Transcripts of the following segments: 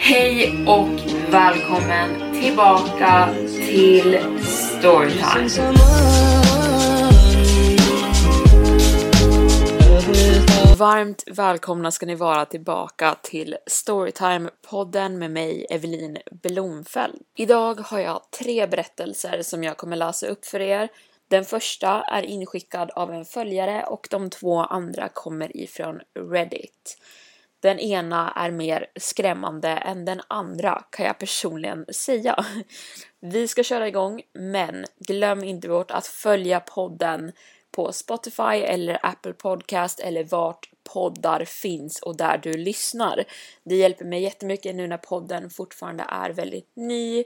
Hej och välkommen tillbaka till Storytime. Varmt välkomna ska ni vara tillbaka till Storytime-podden med mig, Evelin Blomfeld. Idag har jag tre berättelser som jag kommer läsa upp för er. Den första är inskickad av en följare och de två andra kommer ifrån Reddit. Den ena är mer skrämmande än den andra kan jag personligen säga. Vi ska köra igång, men glöm inte bort att följa podden på Spotify eller Apple Podcast eller vart poddar finns och där du lyssnar. Det hjälper mig jättemycket nu när podden fortfarande är väldigt ny,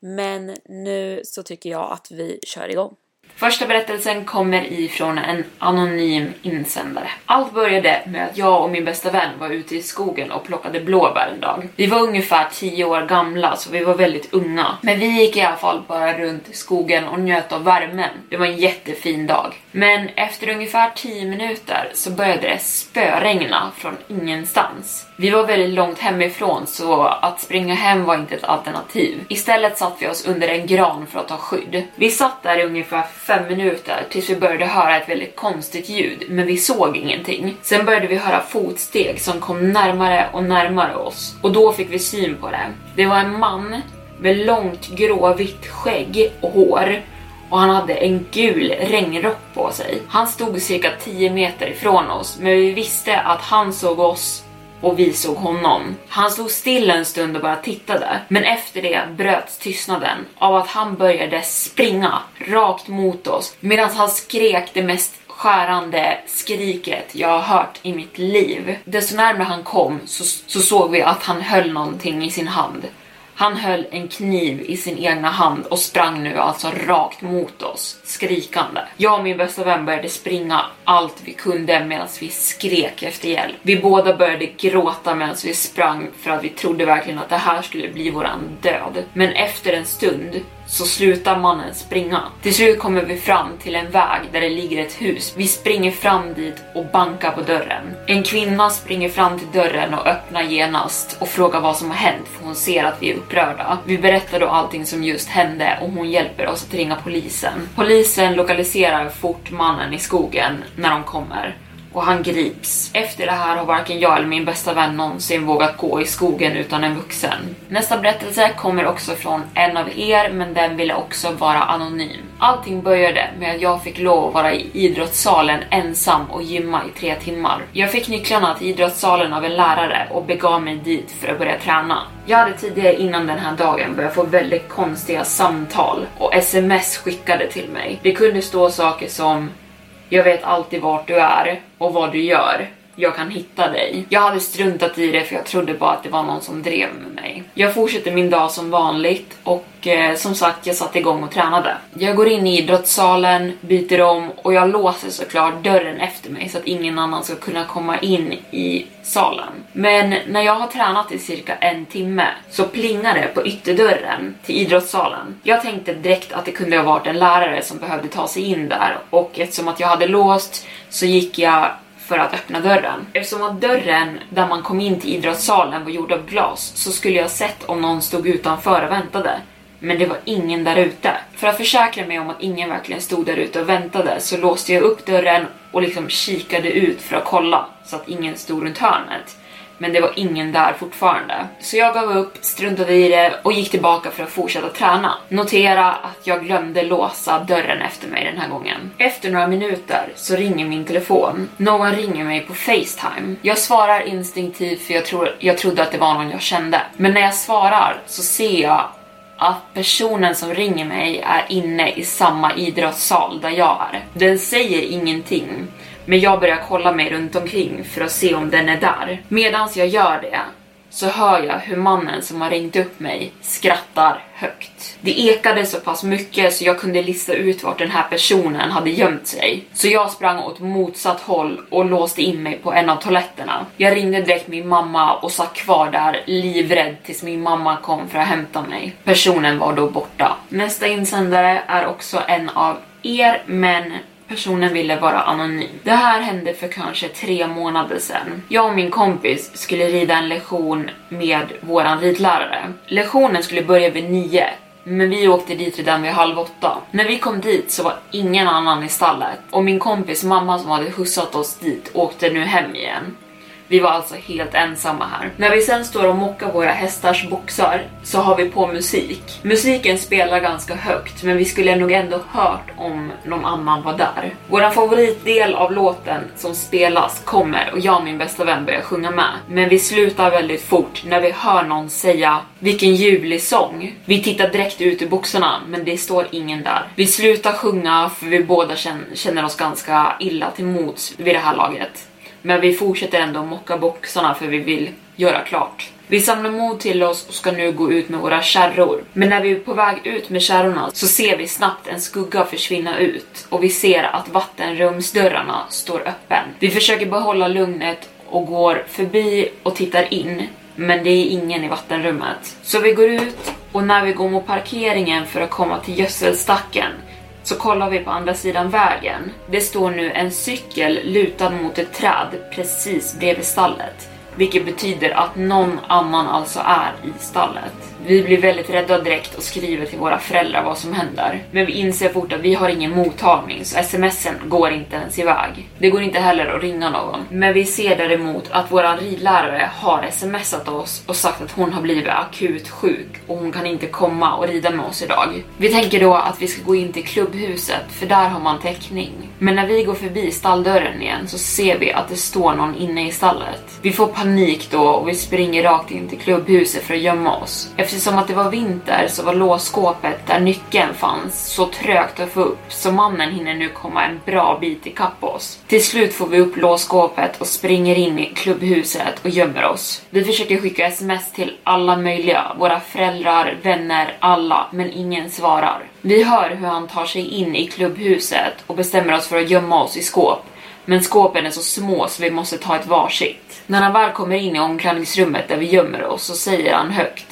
men nu så tycker jag att vi kör igång. Första berättelsen kommer ifrån en anonym insändare. Allt började med att jag och min bästa vän var ute i skogen och plockade blåbär en dag. Vi var ungefär 10 år gamla så vi var väldigt unga. Men vi gick i alla fall bara runt i skogen och njöt av värmen. Det var en jättefin dag. Men efter ungefär 10 minuter så började det spöregna från ingenstans. Vi var väldigt långt hemifrån så att springa hem var inte ett alternativ. Istället satt vi oss under en gran för att ta skydd. Vi satt där i ungefär fem minuter tills vi började höra ett väldigt konstigt ljud, men vi såg ingenting. Sen började vi höra fotsteg som kom närmare och närmare oss och då fick vi syn på det. Det var en man med långt gråvitt skägg och hår och han hade en gul regnrock på sig. Han stod cirka 10 meter ifrån oss, men vi visste att han såg oss och vi såg honom. Han stod still en stund och bara tittade, men efter det bröts tystnaden av att han började springa rakt mot oss medan han skrek det mest skärande skriket jag har hört i mitt liv. Desto närmare han kom så, så såg vi att han höll någonting i sin hand. Han höll en kniv i sin egna hand och sprang nu alltså rakt mot oss, skrikande. Jag och min bästa vän började springa allt vi kunde medan vi skrek efter hjälp. Vi båda började gråta medan vi sprang för att vi trodde verkligen att det här skulle bli våran död. Men efter en stund så slutar mannen springa. Till slut kommer vi fram till en väg där det ligger ett hus. Vi springer fram dit och bankar på dörren. En kvinna springer fram till dörren och öppnar genast och frågar vad som har hänt för hon ser att vi är upprörda. Vi berättar då allting som just hände och hon hjälper oss att ringa polisen. Polisen lokaliserar fort mannen i skogen när de kommer och han grips. Efter det här har varken jag eller min bästa vän någonsin vågat gå i skogen utan en vuxen. Nästa berättelse kommer också från en av er, men den ville också vara anonym. Allting började med att jag fick lov att vara i idrottssalen ensam och gymma i tre timmar. Jag fick nycklarna till idrottssalen av en lärare och begav mig dit för att börja träna. Jag hade tidigare innan den här dagen börjat få väldigt konstiga samtal och sms skickade till mig. Det kunde stå saker som jag vet alltid vart du är och vad du gör. Jag kan hitta dig. Jag hade struntat i det för jag trodde bara att det var någon som drev med mig. Jag fortsätter min dag som vanligt och eh, som sagt, jag satte igång och tränade. Jag går in i idrottssalen, byter om och jag låser såklart dörren efter mig så att ingen annan ska kunna komma in i salen. Men när jag har tränat i cirka en timme så plingar det på ytterdörren till idrottssalen. Jag tänkte direkt att det kunde ha varit en lärare som behövde ta sig in där och eftersom att jag hade låst så gick jag för att öppna dörren. Eftersom att dörren där man kom in till idrottssalen var gjord av glas så skulle jag sett om någon stod utanför och väntade. Men det var ingen där ute. För att försäkra mig om att ingen verkligen stod där ute och väntade så låste jag upp dörren och liksom kikade ut för att kolla så att ingen stod runt hörnet men det var ingen där fortfarande. Så jag gav upp, struntade i det och gick tillbaka för att fortsätta träna. Notera att jag glömde låsa dörren efter mig den här gången. Efter några minuter så ringer min telefon. Någon ringer mig på Facetime. Jag svarar instinktivt för jag, tror, jag trodde att det var någon jag kände. Men när jag svarar så ser jag att personen som ringer mig är inne i samma idrottssal där jag är. Den säger ingenting, men jag börjar kolla mig runt omkring för att se om den är där. Medan jag gör det så hör jag hur mannen som har ringt upp mig skrattar högt. Det ekade så pass mycket så jag kunde lista ut vart den här personen hade gömt sig. Så jag sprang åt motsatt håll och låste in mig på en av toaletterna. Jag ringde direkt min mamma och satt kvar där livrädd tills min mamma kom för att hämta mig. Personen var då borta. Nästa insändare är också en av er, men Personen ville vara anonym. Det här hände för kanske tre månader sedan. Jag och min kompis skulle rida en lektion med våran ridlärare. Lektionen skulle börja vid nio, men vi åkte dit redan vid halv åtta. När vi kom dit så var ingen annan i stallet och min kompis mamma som hade skjutsat oss dit åkte nu hem igen. Vi var alltså helt ensamma här. När vi sen står och mockar våra hästars boxar så har vi på musik. Musiken spelar ganska högt, men vi skulle nog ändå hört om någon annan var där. Vår favoritdel av låten som spelas kommer och jag och min bästa vän börjar sjunga med. Men vi slutar väldigt fort när vi hör någon säga vilken ljuvlig sång. Vi tittar direkt ut ur boxarna, men det står ingen där. Vi slutar sjunga för vi båda känner oss ganska illa till mods vid det här laget. Men vi fortsätter ändå mocka boxarna för vi vill göra klart. Vi samlar mod till oss och ska nu gå ut med våra kärror. Men när vi är på väg ut med kärrorna så ser vi snabbt en skugga försvinna ut och vi ser att vattenrumsdörrarna står öppen. Vi försöker behålla lugnet och går förbi och tittar in men det är ingen i vattenrummet. Så vi går ut och när vi går mot parkeringen för att komma till gödselstacken så kollar vi på andra sidan vägen. Det står nu en cykel lutad mot ett träd precis bredvid stallet, vilket betyder att någon annan alltså är i stallet. Vi blir väldigt rädda direkt och skriver till våra föräldrar vad som händer. Men vi inser fort att vi har ingen mottagning så smsen går inte ens iväg. Det går inte heller att ringa någon. Men vi ser däremot att våran ridlärare har smsat oss och sagt att hon har blivit akut sjuk och hon kan inte komma och rida med oss idag. Vi tänker då att vi ska gå in till klubbhuset för där har man täckning. Men när vi går förbi stalldörren igen så ser vi att det står någon inne i stallet. Vi får panik då och vi springer rakt in till klubbhuset för att gömma oss. Eftersom att det var vinter så var låsskåpet där nyckeln fanns så trögt att få upp så mannen hinner nu komma en bra bit ikapp oss. Till slut får vi upp låsskåpet och springer in i klubbhuset och gömmer oss. Vi försöker skicka sms till alla möjliga, våra föräldrar, vänner, alla, men ingen svarar. Vi hör hur han tar sig in i klubbhuset och bestämmer oss för att gömma oss i skåp. Men skåpen är så små så vi måste ta ett varsitt. När han väl kommer in i omklädningsrummet där vi gömmer oss så säger han högt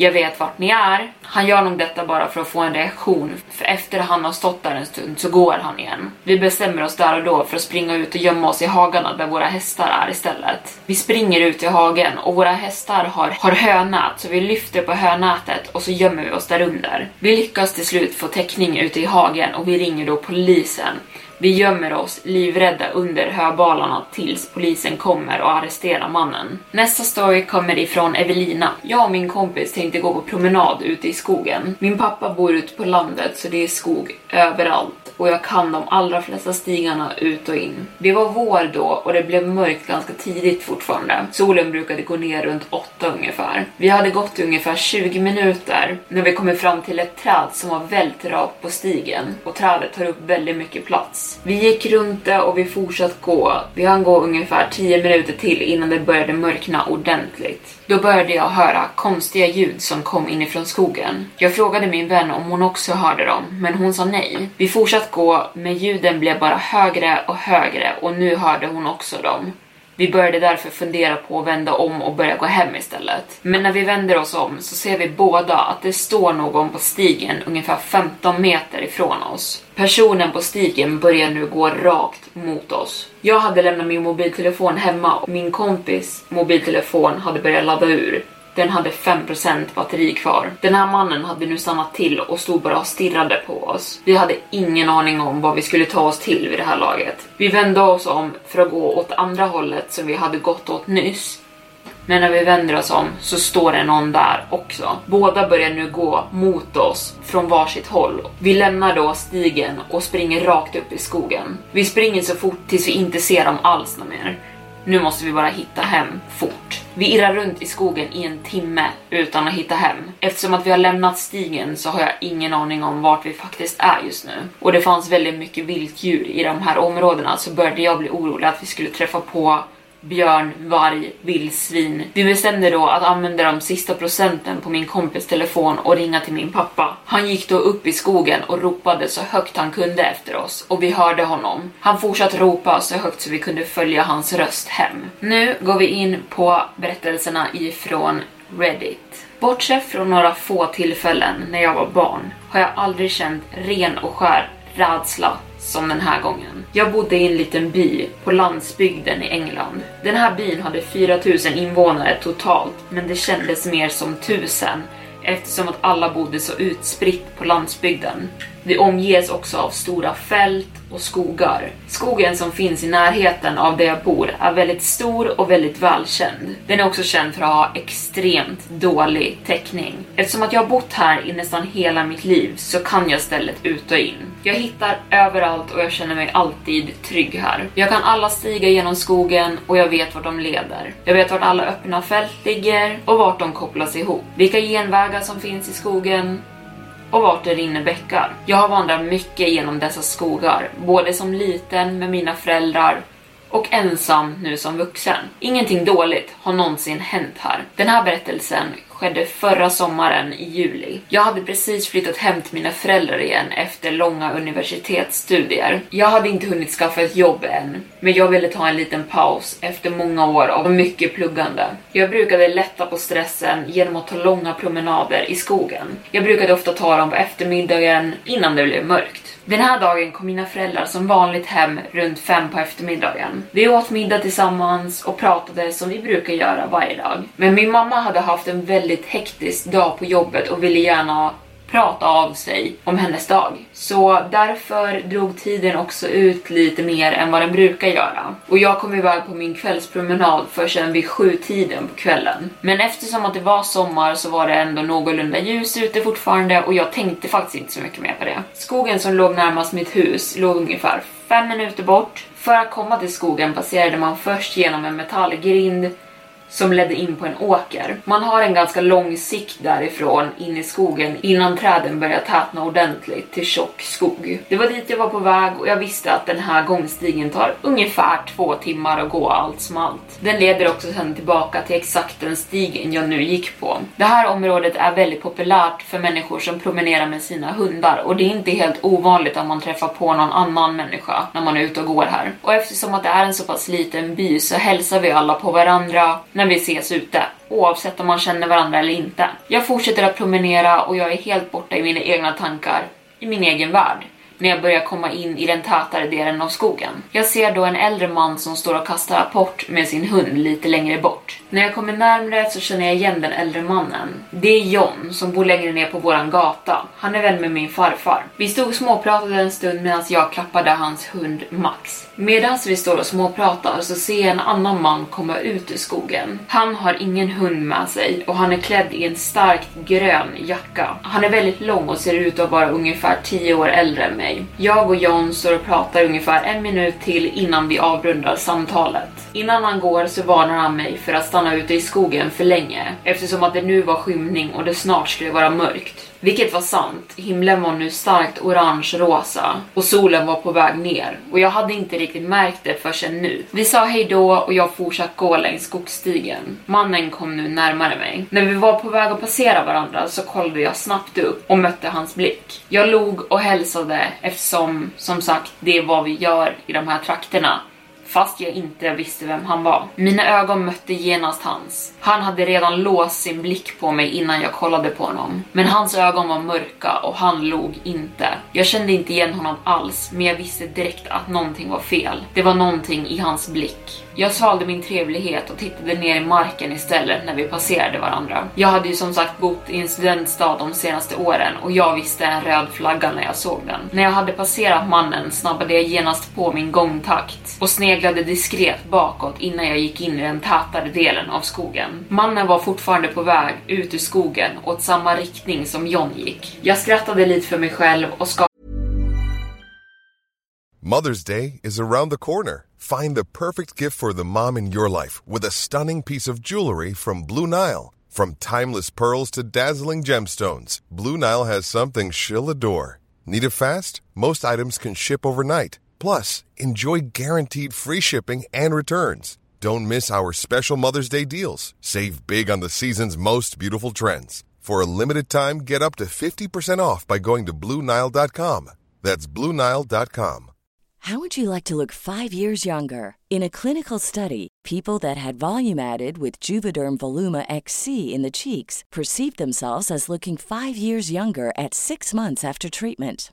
jag vet vart ni är. Han gör nog detta bara för att få en reaktion, för efter han har stått där en stund så går han igen. Vi bestämmer oss där och då för att springa ut och gömma oss i hagarna där våra hästar är istället. Vi springer ut i hagen och våra hästar har, har hönät så vi lyfter på hönätet och så gömmer vi oss där under. Vi lyckas till slut få täckning ute i hagen och vi ringer då polisen. Vi gömmer oss livrädda under höbalarna tills polisen kommer och arresterar mannen. Nästa story kommer ifrån Evelina. Jag och min kompis tänkte gå på promenad ute i skogen. Min pappa bor ute på landet så det är skog överallt och jag kan de allra flesta stigarna ut och in. Det var vår då och det blev mörkt ganska tidigt fortfarande. Solen brukade gå ner runt åtta ungefär. Vi hade gått ungefär 20 minuter när vi kommer fram till ett träd som var väldigt rakt på stigen och trädet tar upp väldigt mycket plats. Vi gick runt det och vi fortsatte gå. Vi hann gå ungefär 10 minuter till innan det började mörkna ordentligt. Då började jag höra konstiga ljud som kom inifrån skogen. Jag frågade min vän om hon också hörde dem, men hon sa nej. Vi fortsatte gå, men ljuden blev bara högre och högre och nu hörde hon också dem. Vi började därför fundera på att vända om och börja gå hem istället. Men när vi vänder oss om så ser vi båda att det står någon på stigen ungefär 15 meter ifrån oss. Personen på stigen börjar nu gå rakt mot oss. Jag hade lämnat min mobiltelefon hemma och min kompis mobiltelefon hade börjat ladda ur. Den hade 5% batteri kvar. Den här mannen hade nu stannat till och stod bara och stirrade på oss. Vi hade ingen aning om vad vi skulle ta oss till vid det här laget. Vi vände oss om för att gå åt andra hållet som vi hade gått åt nyss. Men när vi vänder oss om så står det någon där också. Båda börjar nu gå mot oss från varsitt håll. Vi lämnar då stigen och springer rakt upp i skogen. Vi springer så fort tills vi inte ser dem alls mer. Nu måste vi bara hitta hem fort. Vi irrar runt i skogen i en timme utan att hitta hem. Eftersom att vi har lämnat stigen så har jag ingen aning om vart vi faktiskt är just nu. Och det fanns väldigt mycket vilddjur i de här områdena så började jag bli orolig att vi skulle träffa på björn, varg, vildsvin. Vi bestämde då att använda de sista procenten på min kompis telefon och ringa till min pappa. Han gick då upp i skogen och ropade så högt han kunde efter oss och vi hörde honom. Han fortsatte ropa så högt så vi kunde följa hans röst hem. Nu går vi in på berättelserna ifrån Reddit. Bortsett från några få tillfällen när jag var barn har jag aldrig känt ren och skär rädsla som den här gången. Jag bodde i en liten by på landsbygden i England. Den här byn hade 4000 invånare totalt, men det kändes mer som 1000 eftersom att alla bodde så utspritt på landsbygden. Vi omges också av stora fält och skogar. Skogen som finns i närheten av där jag bor är väldigt stor och väldigt välkänd. Den är också känd för att ha extremt dålig täckning. Eftersom att jag har bott här i nästan hela mitt liv så kan jag stället ut och in. Jag hittar överallt och jag känner mig alltid trygg här. Jag kan alla stiga genom skogen och jag vet vart de leder. Jag vet vart alla öppna fält ligger och vart de kopplas ihop. Vilka genvägar som finns i skogen och vart det rinner bäckar. Jag har vandrat mycket genom dessa skogar, både som liten med mina föräldrar och ensam nu som vuxen. Ingenting dåligt har någonsin hänt här. Den här berättelsen skedde förra sommaren i juli. Jag hade precis flyttat hem till mina föräldrar igen efter långa universitetsstudier. Jag hade inte hunnit skaffa ett jobb än, men jag ville ta en liten paus efter många år av mycket pluggande. Jag brukade lätta på stressen genom att ta långa promenader i skogen. Jag brukade ofta ta dem på eftermiddagen innan det blev mörkt. Den här dagen kom mina föräldrar som vanligt hem runt fem på eftermiddagen. Vi åt middag tillsammans och pratade som vi brukar göra varje dag. Men min mamma hade haft en väldigt hektisk dag på jobbet och ville gärna prata av sig om hennes dag. Så därför drog tiden också ut lite mer än vad den brukar göra. Och jag kom iväg på min kvällspromenad först vid sju tiden på kvällen. Men eftersom att det var sommar så var det ändå någorlunda ljus ute fortfarande och jag tänkte faktiskt inte så mycket mer på det. Skogen som låg närmast mitt hus låg ungefär fem minuter bort. För att komma till skogen passerade man först genom en metallgrind som ledde in på en åker. Man har en ganska lång sikt därifrån in i skogen innan träden börjar tätna ordentligt till tjock skog. Det var dit jag var på väg och jag visste att den här gångstigen tar ungefär två timmar att gå allt som allt. Den leder också sen tillbaka till exakt den stigen jag nu gick på. Det här området är väldigt populärt för människor som promenerar med sina hundar och det är inte helt ovanligt att man träffar på någon annan människa när man är ute och går här. Och eftersom att det är en så pass liten by så hälsar vi alla på varandra när vi ses ute, oavsett om man känner varandra eller inte. Jag fortsätter att promenera och jag är helt borta i mina egna tankar, i min egen värld när jag börjar komma in i den tätare delen av skogen. Jag ser då en äldre man som står och kastar apport med sin hund lite längre bort. När jag kommer närmre så känner jag igen den äldre mannen. Det är John som bor längre ner på våran gata. Han är vän med min farfar. Vi stod och småpratade en stund medan jag klappade hans hund Max. Medan vi står och småpratar så ser jag en annan man komma ut ur skogen. Han har ingen hund med sig och han är klädd i en starkt grön jacka. Han är väldigt lång och ser ut att vara ungefär 10 år äldre än mig. Jag och John står och pratar ungefär en minut till innan vi avrundar samtalet. Innan han går så varnar han mig för att stanna ute i skogen för länge eftersom att det nu var skymning och det snart skulle vara mörkt. Vilket var sant. Himlen var nu starkt orange-rosa och solen var på väg ner och jag hade inte riktigt märkt det förrän nu. Vi sa hejdå och jag fortsatte gå längs skogsstigen. Mannen kom nu närmare mig. När vi var på väg att passera varandra så kollade jag snabbt upp och mötte hans blick. Jag log och hälsade eftersom, som sagt, det är vad vi gör i de här trakterna fast jag inte visste vem han var. Mina ögon mötte genast hans. Han hade redan låst sin blick på mig innan jag kollade på honom. Men hans ögon var mörka och han log inte. Jag kände inte igen honom alls, men jag visste direkt att någonting var fel. Det var någonting i hans blick. Jag svalde min trevlighet och tittade ner i marken istället när vi passerade varandra. Jag hade ju som sagt bott i en studentstad de senaste åren och jag visste en röd flagga när jag såg den. När jag hade passerat mannen snabbade jag genast på min gångtakt och sneglade diskret bakåt innan jag gick in i den tätare delen av skogen. Mannen var fortfarande på väg ut ur skogen åt samma riktning som John gick. Jag skrattade lite för mig själv och skakade Mother's Day is around the corner. Find the perfect gift for the mom in your life with a stunning piece of jewelry from Blue Nile. From timeless pearls to dazzling gemstones, Blue Nile has something she'll adore. Need it fast? Most items can ship overnight. Plus, enjoy guaranteed free shipping and returns. Don't miss our special Mother's Day deals. Save big on the season's most beautiful trends. For a limited time, get up to 50% off by going to BlueNile.com. That's BlueNile.com. How would you like to look five years younger? In a clinical study, people that had volume added with Juvederm Voluma XC in the cheeks perceived themselves as looking five years younger at six months after treatment.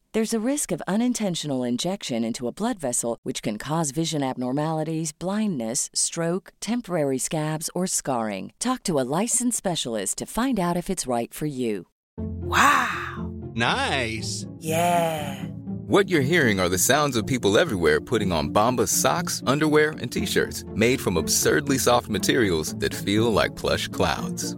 There's a risk of unintentional injection into a blood vessel, which can cause vision abnormalities, blindness, stroke, temporary scabs, or scarring. Talk to a licensed specialist to find out if it's right for you. Wow. Nice. Yeah. What you're hearing are the sounds of people everywhere putting on Bombas socks, underwear, and t-shirts made from absurdly soft materials that feel like plush clouds.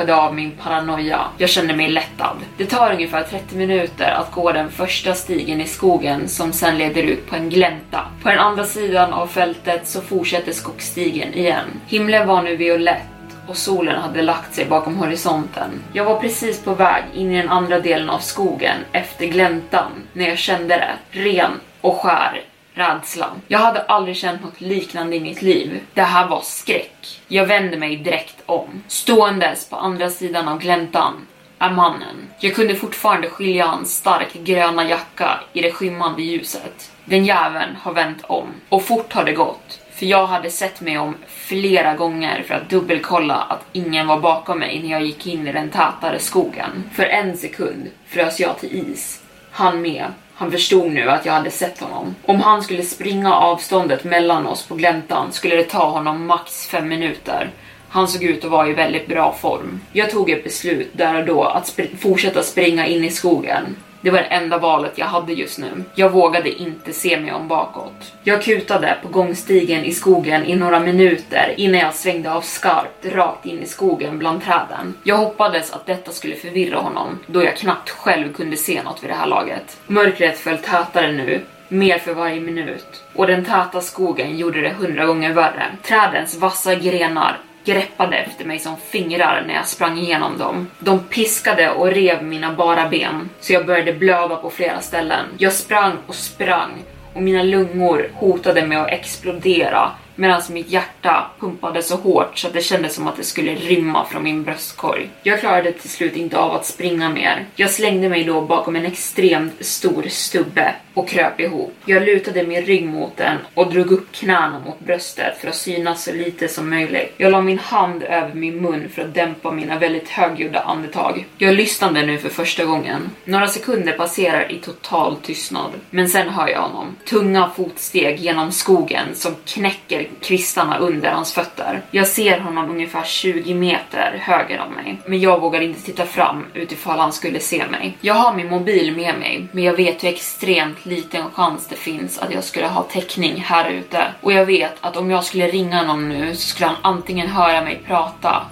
Av min paranoia. Jag kände mig lättad. Det tar ungefär 30 minuter att gå den första stigen i skogen som sen leder ut på en glänta. På den andra sidan av fältet så fortsätter skogsstigen igen. Himlen var nu violett och solen hade lagt sig bakom horisonten. Jag var precis på väg in i den andra delen av skogen efter gläntan när jag kände det, ren och skär rädsla. Jag hade aldrig känt något liknande i mitt liv. Det här var skräck. Jag vände mig direkt om. Ståendes på andra sidan av gläntan är mannen. Jag kunde fortfarande skilja hans starkt gröna jacka i det skymmande ljuset. Den jäveln har vänt om. Och fort har det gått. För jag hade sett mig om flera gånger för att dubbelkolla att ingen var bakom mig när jag gick in i den tätare skogen. För en sekund frös jag till is. Han med. Han förstod nu att jag hade sett honom. Om han skulle springa avståndet mellan oss på gläntan skulle det ta honom max fem minuter. Han såg ut att vara i väldigt bra form. Jag tog ett beslut där och då att spr fortsätta springa in i skogen. Det var det enda valet jag hade just nu. Jag vågade inte se mig om bakåt. Jag kutade på gångstigen i skogen i några minuter innan jag svängde av skarpt rakt in i skogen bland träden. Jag hoppades att detta skulle förvirra honom då jag knappt själv kunde se något vid det här laget. Mörkret föll tätare nu mer för varje minut och den täta skogen gjorde det hundra gånger värre. Trädens vassa grenar greppade efter mig som fingrar när jag sprang igenom dem. De piskade och rev mina bara ben så jag började blöda på flera ställen. Jag sprang och sprang och mina lungor hotade med att explodera medan alltså, mitt hjärta pumpade så hårt så att det kändes som att det skulle rymma från min bröstkorg. Jag klarade till slut inte av att springa mer. Jag slängde mig då bakom en extremt stor stubbe och kröp ihop. Jag lutade min rygg mot den och drog upp knäna mot bröstet för att synas så lite som möjligt. Jag la min hand över min mun för att dämpa mina väldigt högljudda andetag. Jag lyssnade nu för första gången. Några sekunder passerar i total tystnad, men sen hör jag honom. Tunga fotsteg genom skogen som knäcker kvistarna under hans fötter. Jag ser honom ungefär 20 meter höger om mig, men jag vågar inte titta fram utifall han skulle se mig. Jag har min mobil med mig, men jag vet hur extremt liten chans det finns att jag skulle ha täckning här ute. Och jag vet att om jag skulle ringa någon nu så skulle han antingen höra mig prata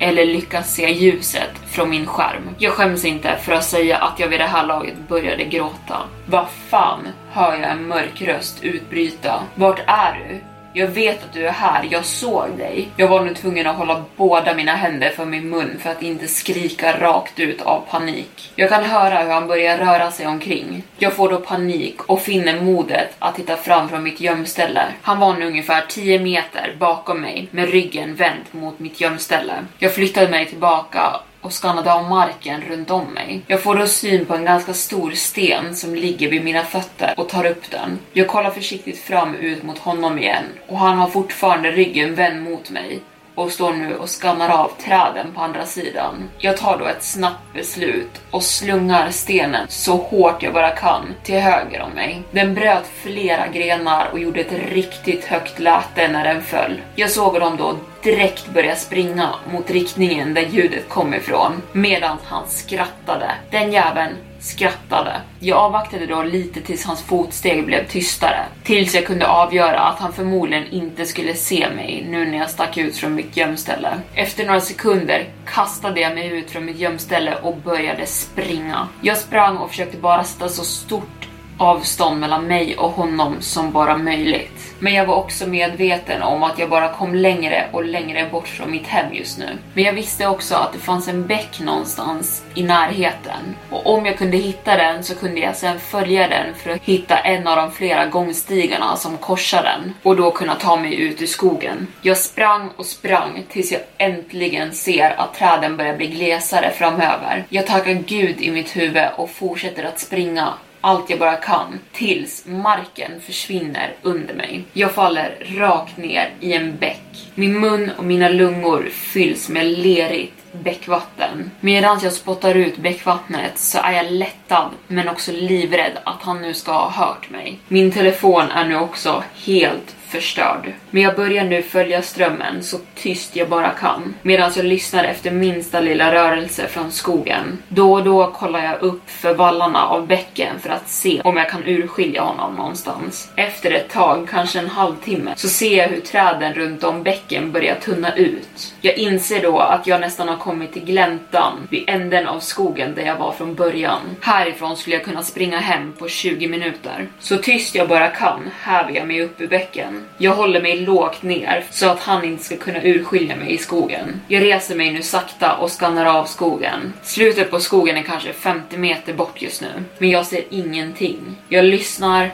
eller lyckas se ljuset från min skärm. Jag skäms inte för att säga att jag vid det här laget började gråta. Vad fan hör jag en mörk röst utbryta? Vart är du? Jag vet att du är här, jag såg dig. Jag var nu tvungen att hålla båda mina händer för min mun för att inte skrika rakt ut av panik. Jag kan höra hur han börjar röra sig omkring. Jag får då panik och finner modet att titta fram från mitt gömställe. Han var nu ungefär 10 meter bakom mig med ryggen vänd mot mitt gömställe. Jag flyttade mig tillbaka och skannade av marken runt om mig. Jag får då syn på en ganska stor sten som ligger vid mina fötter och tar upp den. Jag kollar försiktigt fram ut mot honom igen och han har fortfarande ryggen vänd mot mig och står nu och skannar av träden på andra sidan. Jag tar då ett snabbt beslut och slungar stenen så hårt jag bara kan till höger om mig. Den bröt flera grenar och gjorde ett riktigt högt läte när den föll. Jag såg dem då direkt börja springa mot riktningen där ljudet kom ifrån medan han skrattade. Den jäveln skrattade. Jag avvaktade då lite tills hans fotsteg blev tystare. Tills jag kunde avgöra att han förmodligen inte skulle se mig nu när jag stack ut från mitt gömställe. Efter några sekunder kastade jag mig ut från mitt gömställe och började springa. Jag sprang och försökte bara sätta så stort avstånd mellan mig och honom som bara möjligt. Men jag var också medveten om att jag bara kom längre och längre bort från mitt hem just nu. Men jag visste också att det fanns en bäck någonstans i närheten. Och om jag kunde hitta den så kunde jag sen följa den för att hitta en av de flera gångstigarna som korsar den och då kunna ta mig ut ur skogen. Jag sprang och sprang tills jag äntligen ser att träden börjar bli glesare framöver. Jag tackar gud i mitt huvud och fortsätter att springa allt jag bara kan tills marken försvinner under mig. Jag faller rakt ner i en bäck. Min mun och mina lungor fylls med lerigt bäckvatten. Medan jag spottar ut bäckvattnet så är jag lättad men också livrädd att han nu ska ha hört mig. Min telefon är nu också helt förstörd. Men jag börjar nu följa strömmen så tyst jag bara kan medan jag lyssnar efter minsta lilla rörelse från skogen. Då och då kollar jag upp för vallarna av bäcken för att se om jag kan urskilja honom någonstans. Efter ett tag, kanske en halvtimme, så ser jag hur träden runt om bäcken börjar tunna ut. Jag inser då att jag nästan har kommit till gläntan vid änden av skogen där jag var från början. Härifrån skulle jag kunna springa hem på 20 minuter. Så tyst jag bara kan häver jag mig upp ur bäcken jag håller mig lågt ner så att han inte ska kunna urskilja mig i skogen. Jag reser mig nu sakta och skannar av skogen. Slutet på skogen är kanske 50 meter bort just nu, men jag ser ingenting. Jag lyssnar,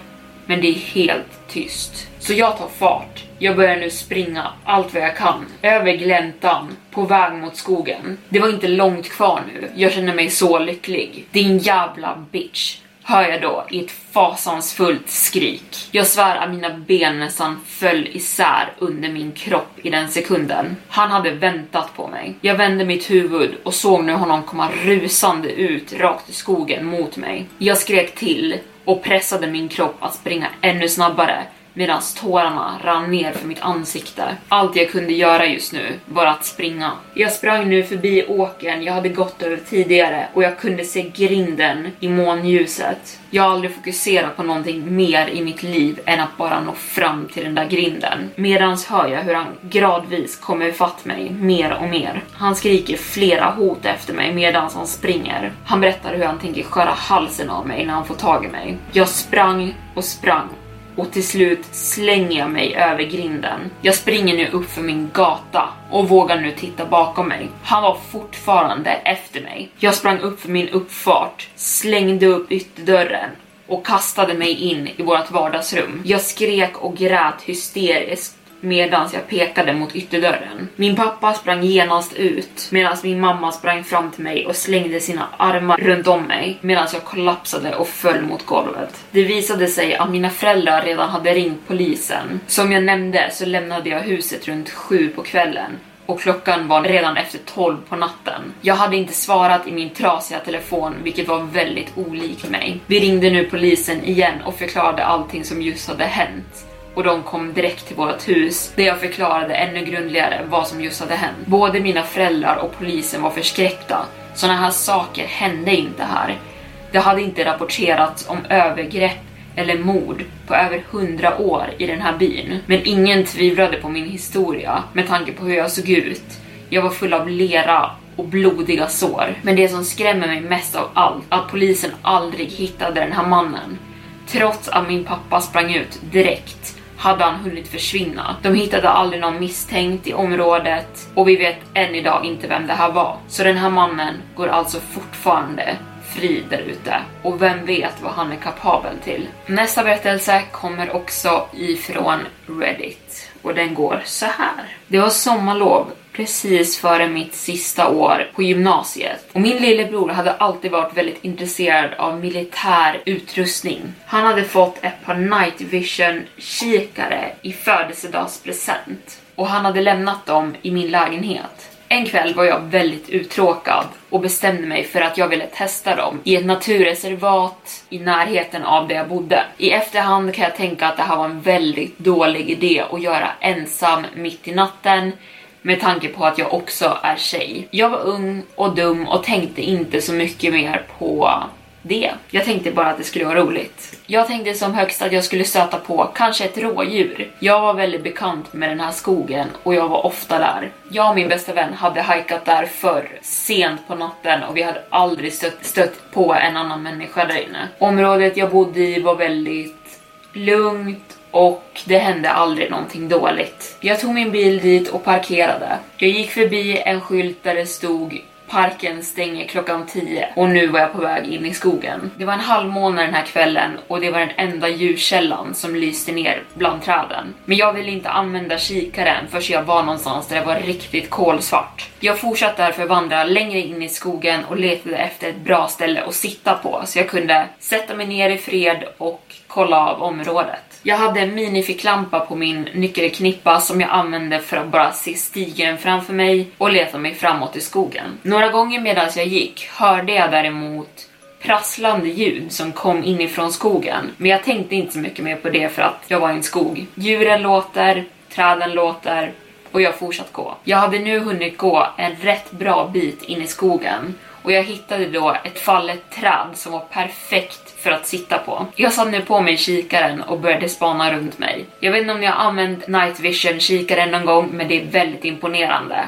men det är helt tyst. Så jag tar fart. Jag börjar nu springa allt vad jag kan över gläntan på väg mot skogen. Det var inte långt kvar nu. Jag känner mig så lycklig. Din jävla bitch hör jag då i ett fasansfullt skrik. Jag svär att mina ben nästan föll isär under min kropp i den sekunden. Han hade väntat på mig. Jag vände mitt huvud och såg nu honom komma rusande ut rakt i skogen mot mig. Jag skrek till och pressade min kropp att springa ännu snabbare medan tårarna rann ner för mitt ansikte. Allt jag kunde göra just nu var att springa. Jag sprang nu förbi åkern jag hade gått över tidigare och jag kunde se grinden i månljuset. Jag har aldrig fokuserat på någonting mer i mitt liv än att bara nå fram till den där grinden. Medans hör jag hur han gradvis kommer ifatt mig mer och mer. Han skriker flera hot efter mig medans han springer. Han berättar hur han tänker skära halsen av mig när han får tag i mig. Jag sprang och sprang och till slut slänger jag mig över grinden. Jag springer nu upp för min gata och vågar nu titta bakom mig. Han var fortfarande efter mig. Jag sprang upp för min uppfart, slängde upp ytterdörren och kastade mig in i vårt vardagsrum. Jag skrek och grät hysteriskt medan jag pekade mot ytterdörren. Min pappa sprang genast ut medan min mamma sprang fram till mig och slängde sina armar runt om mig medan jag kollapsade och föll mot golvet. Det visade sig att mina föräldrar redan hade ringt polisen. Som jag nämnde så lämnade jag huset runt sju på kvällen och klockan var redan efter 12 på natten. Jag hade inte svarat i min trasiga telefon, vilket var väldigt olikt mig. Vi ringde nu polisen igen och förklarade allting som just hade hänt och de kom direkt till vårt hus där jag förklarade ännu grundligare vad som just hade hänt. Både mina föräldrar och polisen var förskräckta. Såna här saker hände inte här. Det hade inte rapporterats om övergrepp eller mord på över hundra år i den här byn. Men ingen tvivlade på min historia med tanke på hur jag såg ut. Jag var full av lera och blodiga sår. Men det som skrämmer mig mest av allt att polisen aldrig hittade den här mannen. Trots att min pappa sprang ut direkt hade han hunnit försvinna. De hittade aldrig någon misstänkt i området och vi vet än idag inte vem det här var. Så den här mannen går alltså fortfarande fri där ute och vem vet vad han är kapabel till. Nästa berättelse kommer också ifrån Reddit och den går så här. Det var sommarlov precis före mitt sista år på gymnasiet. Och min lillebror hade alltid varit väldigt intresserad av militär utrustning. Han hade fått ett par night vision kikare i födelsedagspresent och han hade lämnat dem i min lägenhet. En kväll var jag väldigt uttråkad och bestämde mig för att jag ville testa dem i ett naturreservat i närheten av där jag bodde. I efterhand kan jag tänka att det här var en väldigt dålig idé att göra ensam mitt i natten med tanke på att jag också är tjej. Jag var ung och dum och tänkte inte så mycket mer på det. Jag tänkte bara att det skulle vara roligt. Jag tänkte som högst att jag skulle stöta på kanske ett rådjur. Jag var väldigt bekant med den här skogen och jag var ofta där. Jag och min bästa vän hade hajkat där förr, sent på natten och vi hade aldrig stött, stött på en annan människa där inne. Området jag bodde i var väldigt lugnt och det hände aldrig någonting dåligt. Jag tog min bil dit och parkerade. Jag gick förbi en skylt där det stod Parken stänger klockan 10 och nu var jag på väg in i skogen. Det var en halvmåne den här kvällen och det var den enda ljuskällan som lyste ner bland träden. Men jag ville inte använda kikaren förrän jag var någonstans där det var riktigt kolsvart. Jag fortsatte därför vandra längre in i skogen och letade efter ett bra ställe att sitta på så jag kunde sätta mig ner i fred och kolla av området. Jag hade en minificklampa på min nyckelknippa som jag använde för att bara se stigen framför mig och leta mig framåt i skogen. Några gånger medan jag gick hörde jag däremot prasslande ljud som kom inifrån skogen. Men jag tänkte inte så mycket mer på det för att jag var i en skog. Djuren låter, träden låter och jag fortsatte gå. Jag hade nu hunnit gå en rätt bra bit in i skogen och jag hittade då ett fallet träd som var perfekt för att sitta på. Jag satte nu på mig kikaren och började spana runt mig. Jag vet inte om ni har använt night vision kikaren någon gång, men det är väldigt imponerande.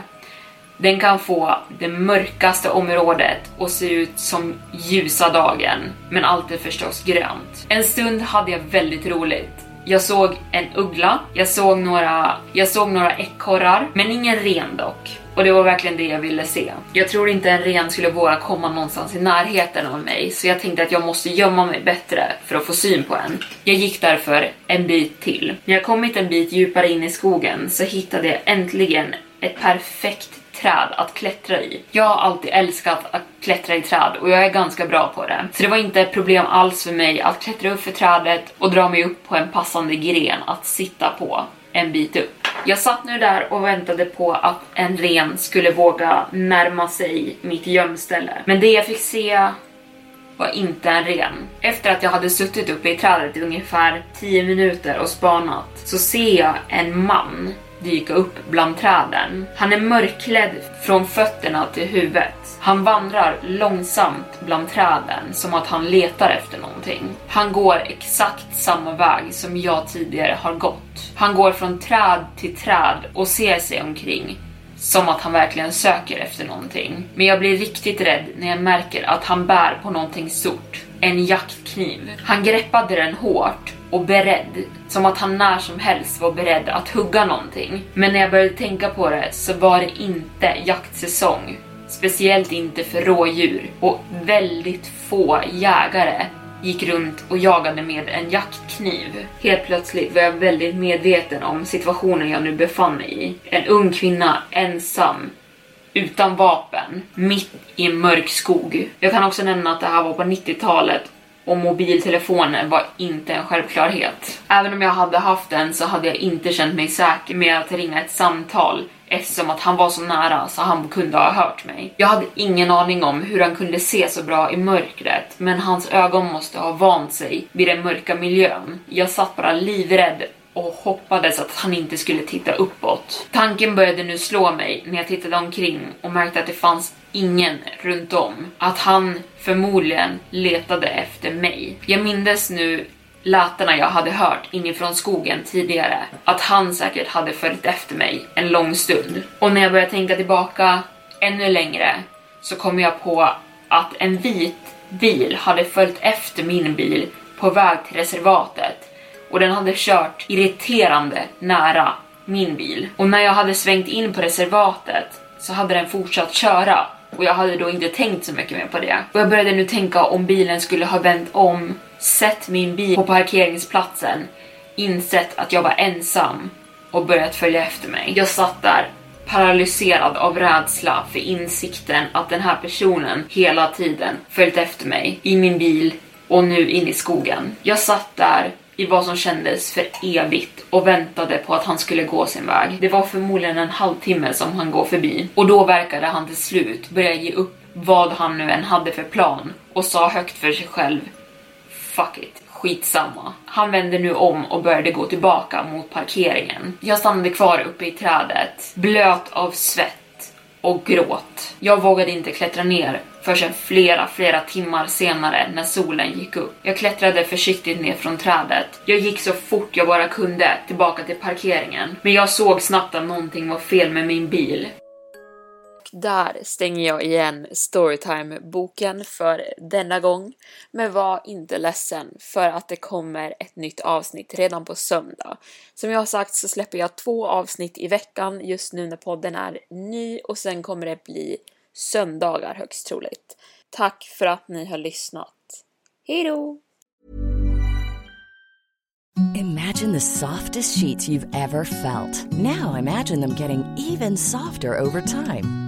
Den kan få det mörkaste området och se ut som ljusa dagen, men allt är förstås grönt. En stund hade jag väldigt roligt. Jag såg en uggla, jag såg några, jag såg några ekorrar, men ingen ren dock. Och det var verkligen det jag ville se. Jag tror inte en ren skulle våga komma någonstans i närheten av mig, så jag tänkte att jag måste gömma mig bättre för att få syn på en. Jag gick därför en bit till. När jag kommit en bit djupare in i skogen så hittade jag äntligen ett perfekt träd att klättra i. Jag har alltid älskat att klättra i träd och jag är ganska bra på det. Så det var inte ett problem alls för mig att klättra upp för trädet och dra mig upp på en passande gren att sitta på en bit upp. Jag satt nu där och väntade på att en ren skulle våga närma sig mitt gömställe. Men det jag fick se var inte en ren. Efter att jag hade suttit uppe i trädet i ungefär 10 minuter och spanat så ser jag en man dyka upp bland träden. Han är mörkklädd från fötterna till huvudet. Han vandrar långsamt bland träden som att han letar efter någonting. Han går exakt samma väg som jag tidigare har gått. Han går från träd till träd och ser sig omkring som att han verkligen söker efter någonting. Men jag blir riktigt rädd när jag märker att han bär på någonting stort. En jaktkniv. Han greppade den hårt och beredd, som att han när som helst var beredd att hugga någonting. Men när jag började tänka på det så var det inte jaktsäsong. Speciellt inte för rådjur och väldigt få jägare gick runt och jagade med en jaktkniv. Helt plötsligt var jag väldigt medveten om situationen jag nu befann mig i. En ung kvinna, ensam, utan vapen, mitt i en mörk skog. Jag kan också nämna att det här var på 90-talet och mobiltelefoner var inte en självklarhet. Även om jag hade haft den så hade jag inte känt mig säker med att ringa ett samtal eftersom att han var så nära så han kunde ha hört mig. Jag hade ingen aning om hur han kunde se så bra i mörkret, men hans ögon måste ha vant sig vid den mörka miljön. Jag satt bara livrädd och hoppades att han inte skulle titta uppåt. Tanken började nu slå mig när jag tittade omkring och märkte att det fanns ingen runt om. Att han förmodligen letade efter mig. Jag mindes nu lätena jag hade hört inifrån skogen tidigare. Att han säkert hade följt efter mig en lång stund. Och när jag började tänka tillbaka ännu längre så kom jag på att en vit bil hade följt efter min bil på väg till reservatet och den hade kört irriterande nära min bil. Och när jag hade svängt in på reservatet så hade den fortsatt köra och jag hade då inte tänkt så mycket mer på det. Och jag började nu tänka om bilen skulle ha vänt om, sett min bil på parkeringsplatsen, insett att jag var ensam och börjat följa efter mig. Jag satt där paralyserad av rädsla för insikten att den här personen hela tiden följt efter mig i min bil och nu in i skogen. Jag satt där i vad som kändes för evigt och väntade på att han skulle gå sin väg. Det var förmodligen en halvtimme som han går förbi och då verkade han till slut börja ge upp vad han nu än hade för plan och sa högt för sig själv Fuck it, skitsamma. Han vände nu om och började gå tillbaka mot parkeringen. Jag stannade kvar uppe i trädet, blöt av svett och gråt. Jag vågade inte klättra ner förrän flera, flera timmar senare när solen gick upp. Jag klättrade försiktigt ner från trädet. Jag gick så fort jag bara kunde tillbaka till parkeringen. Men jag såg snabbt att någonting var fel med min bil. Där stänger jag igen Storytime-boken för denna gång. Men var inte ledsen för att det kommer ett nytt avsnitt redan på söndag. Som jag har sagt så släpper jag två avsnitt i veckan just nu när podden är ny och sen kommer det bli söndagar högst troligt. Tack för att ni har lyssnat. Hej då! Imagine the softest sheets you've ever felt. Now imagine them getting even softer over time.